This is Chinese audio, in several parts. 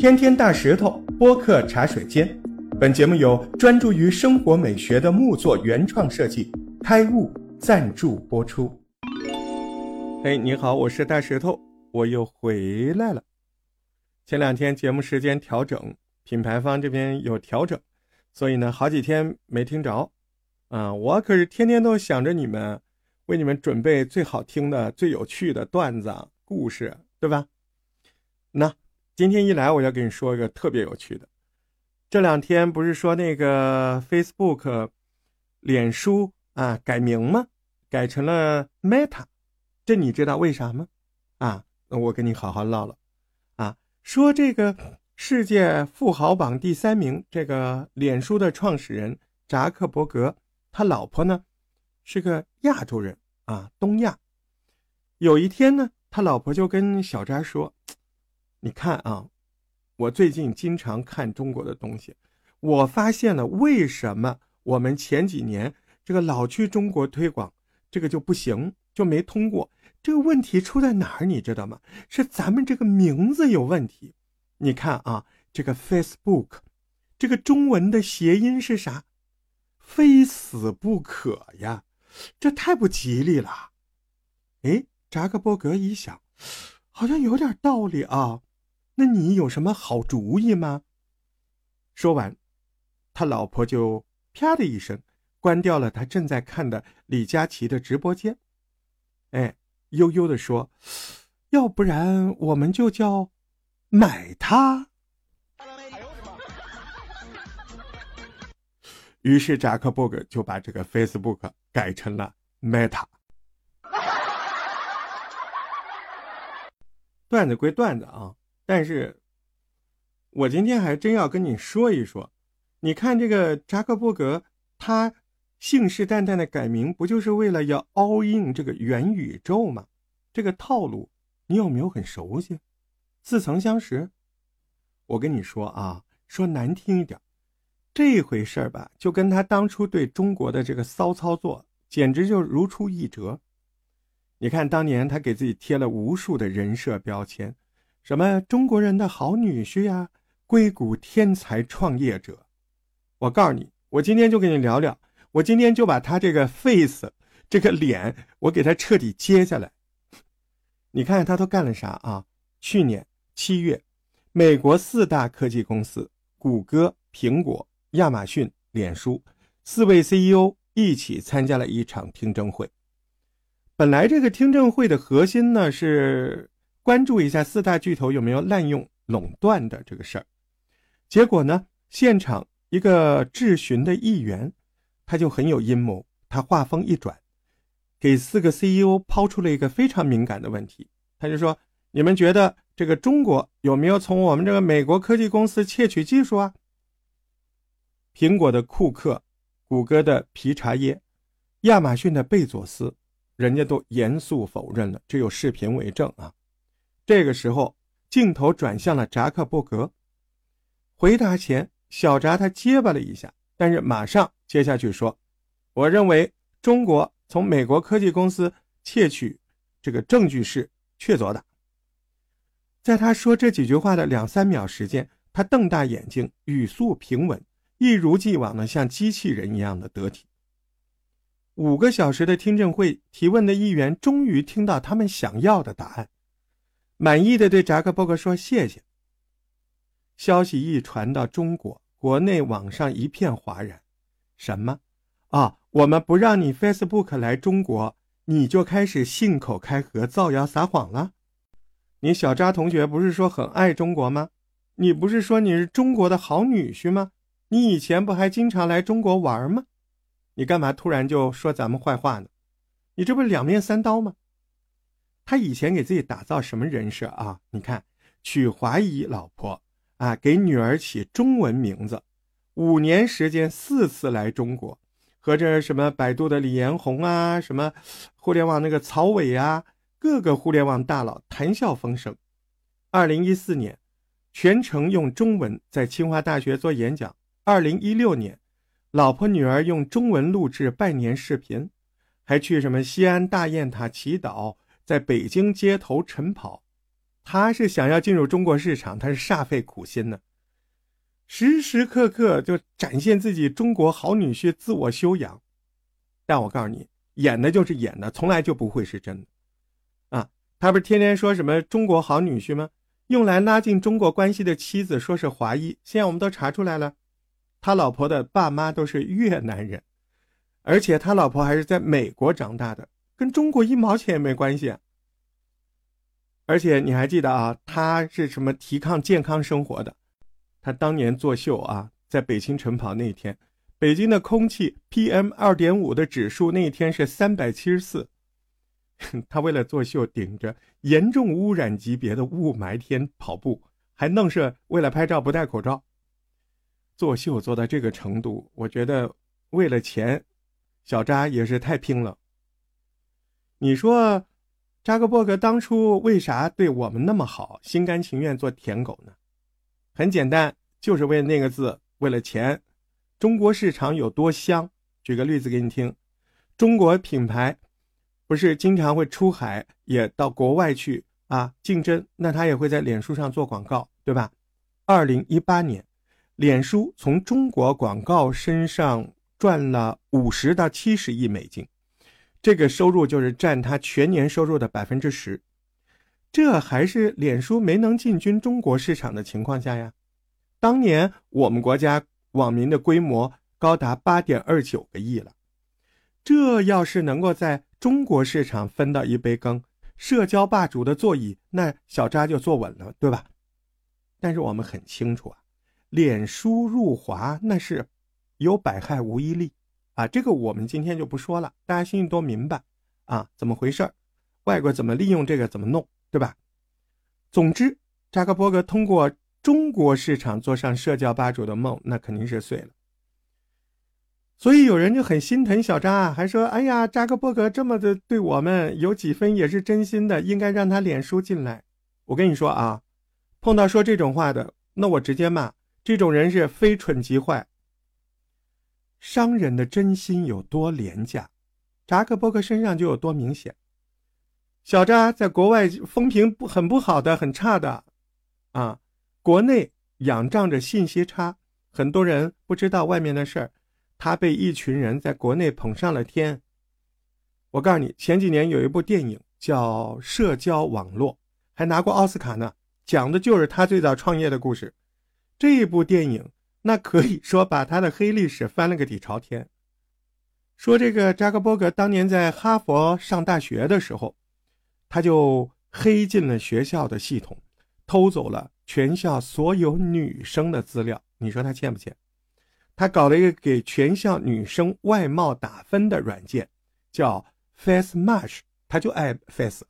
天天大石头播客茶水间，本节目由专注于生活美学的木作原创设计开悟赞助播出。嘿，你好，我是大石头，我又回来了。前两天节目时间调整，品牌方这边有调整，所以呢，好几天没听着。啊，我可是天天都想着你们，为你们准备最好听的、最有趣的段子、故事，对吧？那。今天一来，我要跟你说一个特别有趣的。这两天不是说那个 Facebook、脸书啊改名吗？改成了 Meta，这你知道为啥吗？啊，那我跟你好好唠唠。啊，说这个世界富豪榜第三名，这个脸书的创始人扎克伯格，他老婆呢是个亚洲人啊，东亚。有一天呢，他老婆就跟小扎说。你看啊，我最近经常看中国的东西，我发现了为什么我们前几年这个老去中国推广，这个就不行，就没通过。这个问题出在哪儿？你知道吗？是咱们这个名字有问题。你看啊，这个 Facebook，这个中文的谐音是啥？非死不可呀，这太不吉利了。哎，扎克伯格一想，好像有点道理啊。那你有什么好主意吗？说完，他老婆就啪的一声关掉了他正在看的李佳琦的直播间。哎，悠悠的说：“要不然我们就叫买它。”于是扎克伯格就把这个 Facebook 改成了 Meta。段子归段子啊。但是，我今天还真要跟你说一说，你看这个扎克伯格，他信誓旦旦的改名，不就是为了要 all in 这个元宇宙吗？这个套路你有没有很熟悉？似曾相识。我跟你说啊，说难听一点，这回事儿吧，就跟他当初对中国的这个骚操作，简直就如出一辙。你看当年他给自己贴了无数的人设标签。什么中国人的好女婿呀，硅谷天才创业者，我告诉你，我今天就跟你聊聊，我今天就把他这个 face 这个脸，我给他彻底揭下来。你看他都干了啥啊？去年七月，美国四大科技公司谷歌、苹果、亚马逊、脸书四位 CEO 一起参加了一场听证会。本来这个听证会的核心呢是。关注一下四大巨头有没有滥用垄断的这个事儿，结果呢，现场一个质询的议员，他就很有阴谋，他话锋一转，给四个 CEO 抛出了一个非常敏感的问题，他就说：“你们觉得这个中国有没有从我们这个美国科技公司窃取技术啊？”苹果的库克、谷歌的皮查耶、亚马逊的贝佐斯，人家都严肃否认了，这有视频为证啊。这个时候，镜头转向了扎克伯格。回答前，小扎他结巴了一下，但是马上接下去说：“我认为中国从美国科技公司窃取这个证据是确凿的。”在他说这几句话的两三秒时间，他瞪大眼睛，语速平稳，一如既往的像机器人一样的得体。五个小时的听证会，提问的议员终于听到他们想要的答案。满意的对扎克伯格说：“谢谢。”消息一传到中国国内，网上一片哗然。什么？啊，我们不让你 Facebook 来中国，你就开始信口开河、造谣撒谎了？你小扎同学不是说很爱中国吗？你不是说你是中国的好女婿吗？你以前不还经常来中国玩吗？你干嘛突然就说咱们坏话呢？你这不是两面三刀吗？他以前给自己打造什么人设啊？你看，娶华裔老婆啊，给女儿起中文名字，五年时间四次来中国，和这什么百度的李彦宏啊，什么互联网那个曹伟啊，各个互联网大佬谈笑风生。二零一四年，全程用中文在清华大学做演讲。二零一六年，老婆女儿用中文录制拜年视频，还去什么西安大雁塔祈祷。在北京街头晨跑，他是想要进入中国市场，他是煞费苦心呢，时时刻刻就展现自己中国好女婿自我修养。但我告诉你，演的就是演的，从来就不会是真的。啊，他不是天天说什么中国好女婿吗？用来拉近中国关系的妻子说是华裔，现在我们都查出来了，他老婆的爸妈都是越南人，而且他老婆还是在美国长大的，跟中国一毛钱也没关系。而且你还记得啊？他是什么提倡健康生活的？他当年作秀啊，在北京晨跑那一天，北京的空气 PM 二点五的指数那一天是三百七十四。他为了作秀，顶着严重污染级别的雾霾天跑步，还愣是为了拍照不戴口罩。作秀做到这个程度，我觉得为了钱，小扎也是太拼了。你说？扎克伯格当初为啥对我们那么好，心甘情愿做舔狗呢？很简单，就是为那个字，为了钱。中国市场有多香？举个例子给你听：中国品牌不是经常会出海，也到国外去啊竞争，那他也会在脸书上做广告，对吧？二零一八年，脸书从中国广告身上赚了五十到七十亿美金。这个收入就是占他全年收入的百分之十，这还是脸书没能进军中国市场的情况下呀。当年我们国家网民的规模高达八点二九个亿了，这要是能够在中国市场分到一杯羹，社交霸主的座椅，那小扎就坐稳了，对吧？但是我们很清楚啊，脸书入华那是有百害无一利。啊，这个我们今天就不说了，大家心里都明白啊，怎么回事外国怎么利用这个，怎么弄，对吧？总之，扎克伯格通过中国市场做上社交霸主的梦，那肯定是碎了。所以有人就很心疼小扎，还说：“哎呀，扎克伯格这么的对我们，有几分也是真心的，应该让他脸书进来。”我跟你说啊，碰到说这种话的，那我直接骂，这种人是非蠢即坏。商人的真心有多廉价，扎克伯格身上就有多明显。小扎在国外风评不很不好的，很差的，啊，国内仰仗着信息差，很多人不知道外面的事儿，他被一群人在国内捧上了天。我告诉你，前几年有一部电影叫《社交网络》，还拿过奥斯卡呢，讲的就是他最早创业的故事。这一部电影。那可以说把他的黑历史翻了个底朝天。说这个扎克伯格当年在哈佛上大学的时候，他就黑进了学校的系统，偷走了全校所有女生的资料。你说他欠不欠？他搞了一个给全校女生外貌打分的软件，叫 Face Match，他就爱 Face。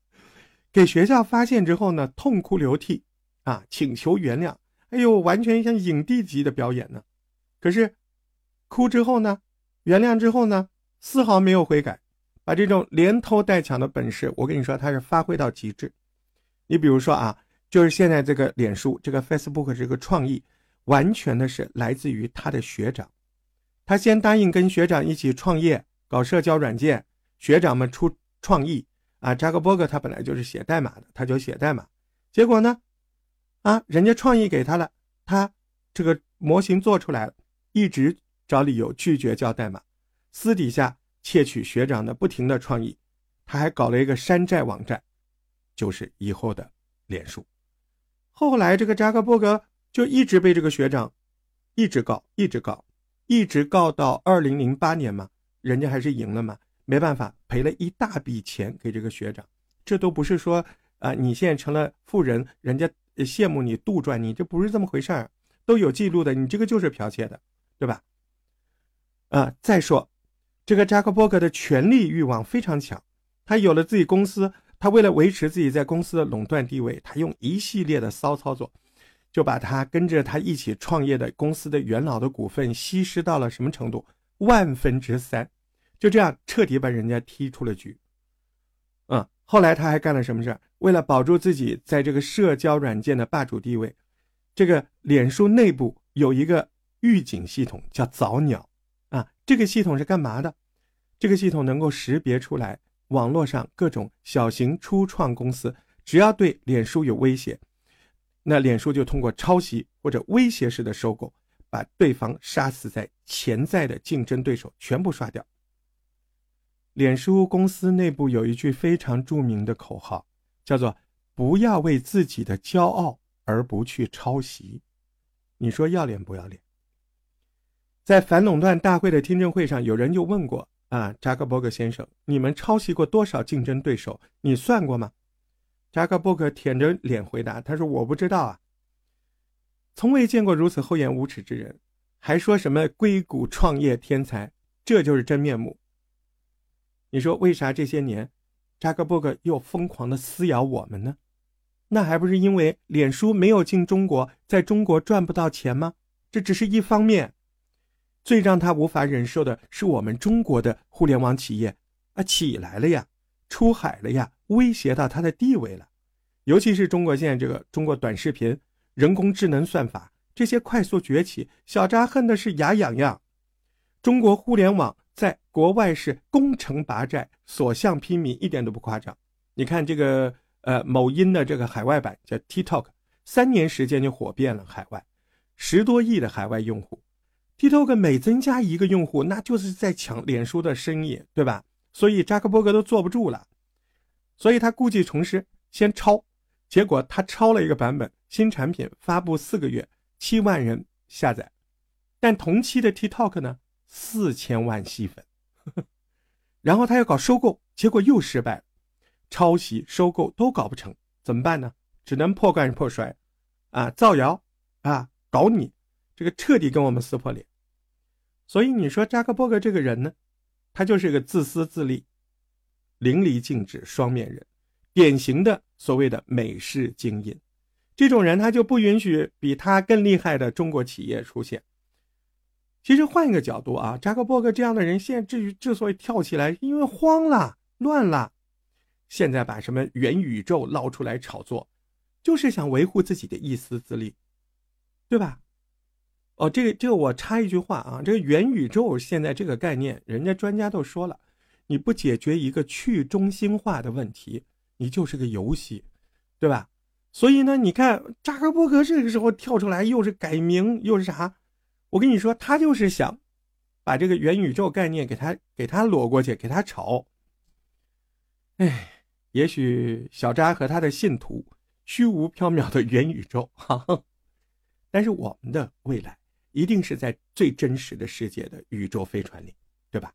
给学校发现之后呢，痛哭流涕啊，请求原谅。哎呦，完全像影帝级的表演呢！可是，哭之后呢，原谅之后呢，丝毫没有悔改，把这种连偷带抢的本事，我跟你说，他是发挥到极致。你比如说啊，就是现在这个脸书，这个 Facebook 这个创意，完全的是来自于他的学长。他先答应跟学长一起创业，搞社交软件，学长们出创意啊。扎克伯格他本来就是写代码的，他就写代码，结果呢？啊，人家创意给他了，他这个模型做出来了，一直找理由拒绝交代码，私底下窃取学长的不停的创意，他还搞了一个山寨网站，就是以后的脸书。后来这个扎克伯格就一直被这个学长一直告，一直告，一直告到二零零八年嘛，人家还是赢了嘛，没办法赔了一大笔钱给这个学长，这都不是说啊，你现在成了富人，人家。羡慕你杜撰你，这不是这么回事儿，都有记录的，你这个就是剽窃的，对吧？啊，再说，这个扎克伯格的权力欲望非常强，他有了自己公司，他为了维持自己在公司的垄断地位，他用一系列的骚操作，就把他跟着他一起创业的公司的元老的股份稀释到了什么程度？万分之三，就这样彻底把人家踢出了局。后来他还干了什么事儿？为了保住自己在这个社交软件的霸主地位，这个脸书内部有一个预警系统，叫早鸟啊。这个系统是干嘛的？这个系统能够识别出来网络上各种小型初创公司只要对脸书有威胁，那脸书就通过抄袭或者威胁式的收购，把对方杀死在潜在的竞争对手全部刷掉。脸书公司内部有一句非常著名的口号，叫做“不要为自己的骄傲而不去抄袭”。你说要脸不要脸？在反垄断大会的听证会上，有人就问过啊，扎克伯格先生，你们抄袭过多少竞争对手？你算过吗？扎克伯格舔着脸回答：“他说我不知道啊，从未见过如此厚颜无耻之人，还说什么硅谷创业天才，这就是真面目。”你说为啥这些年，扎克伯格又疯狂的撕咬我们呢？那还不是因为脸书没有进中国，在中国赚不到钱吗？这只是一方面，最让他无法忍受的是我们中国的互联网企业啊起来了呀，出海了呀，威胁到他的地位了。尤其是中国现在这个中国短视频、人工智能算法这些快速崛起，小扎恨的是牙痒痒。中国互联网。在国外是攻城拔寨、所向披靡，一点都不夸张。你看这个呃，某音的这个海外版叫 TikTok，三年时间就火遍了海外，十多亿的海外用户。TikTok 每增加一个用户，那就是在抢脸书的生意，对吧？所以扎克伯格都坐不住了，所以他故技重施，先抄，结果他抄了一个版本，新产品发布四个月，七万人下载，但同期的 TikTok 呢？四千万细粉，然后他要搞收购，结果又失败，抄袭、收购都搞不成，怎么办呢？只能破罐破摔，啊，造谣，啊，搞你，这个彻底跟我们撕破脸。所以你说扎克伯格这个人呢，他就是个自私自利、淋漓尽致、双面人，典型的所谓的美式精英。这种人他就不允许比他更厉害的中国企业出现。其实换一个角度啊，扎克伯格这样的人现在至于之所以跳起来，因为慌了、乱了，现在把什么元宇宙捞出来炒作，就是想维护自己的一丝自利，对吧？哦，这个这个我插一句话啊，这个元宇宙现在这个概念，人家专家都说了，你不解决一个去中心化的问题，你就是个游戏，对吧？所以呢，你看扎克伯格这个时候跳出来，又是改名，又是啥？我跟你说，他就是想把这个元宇宙概念给他给他裸过去，给他炒。哎，也许小扎和他的信徒虚无缥缈的元宇宙，哈，但是我们的未来一定是在最真实的世界的宇宙飞船里，对吧？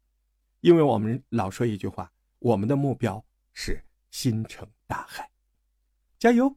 因为我们老说一句话，我们的目标是星辰大海，加油！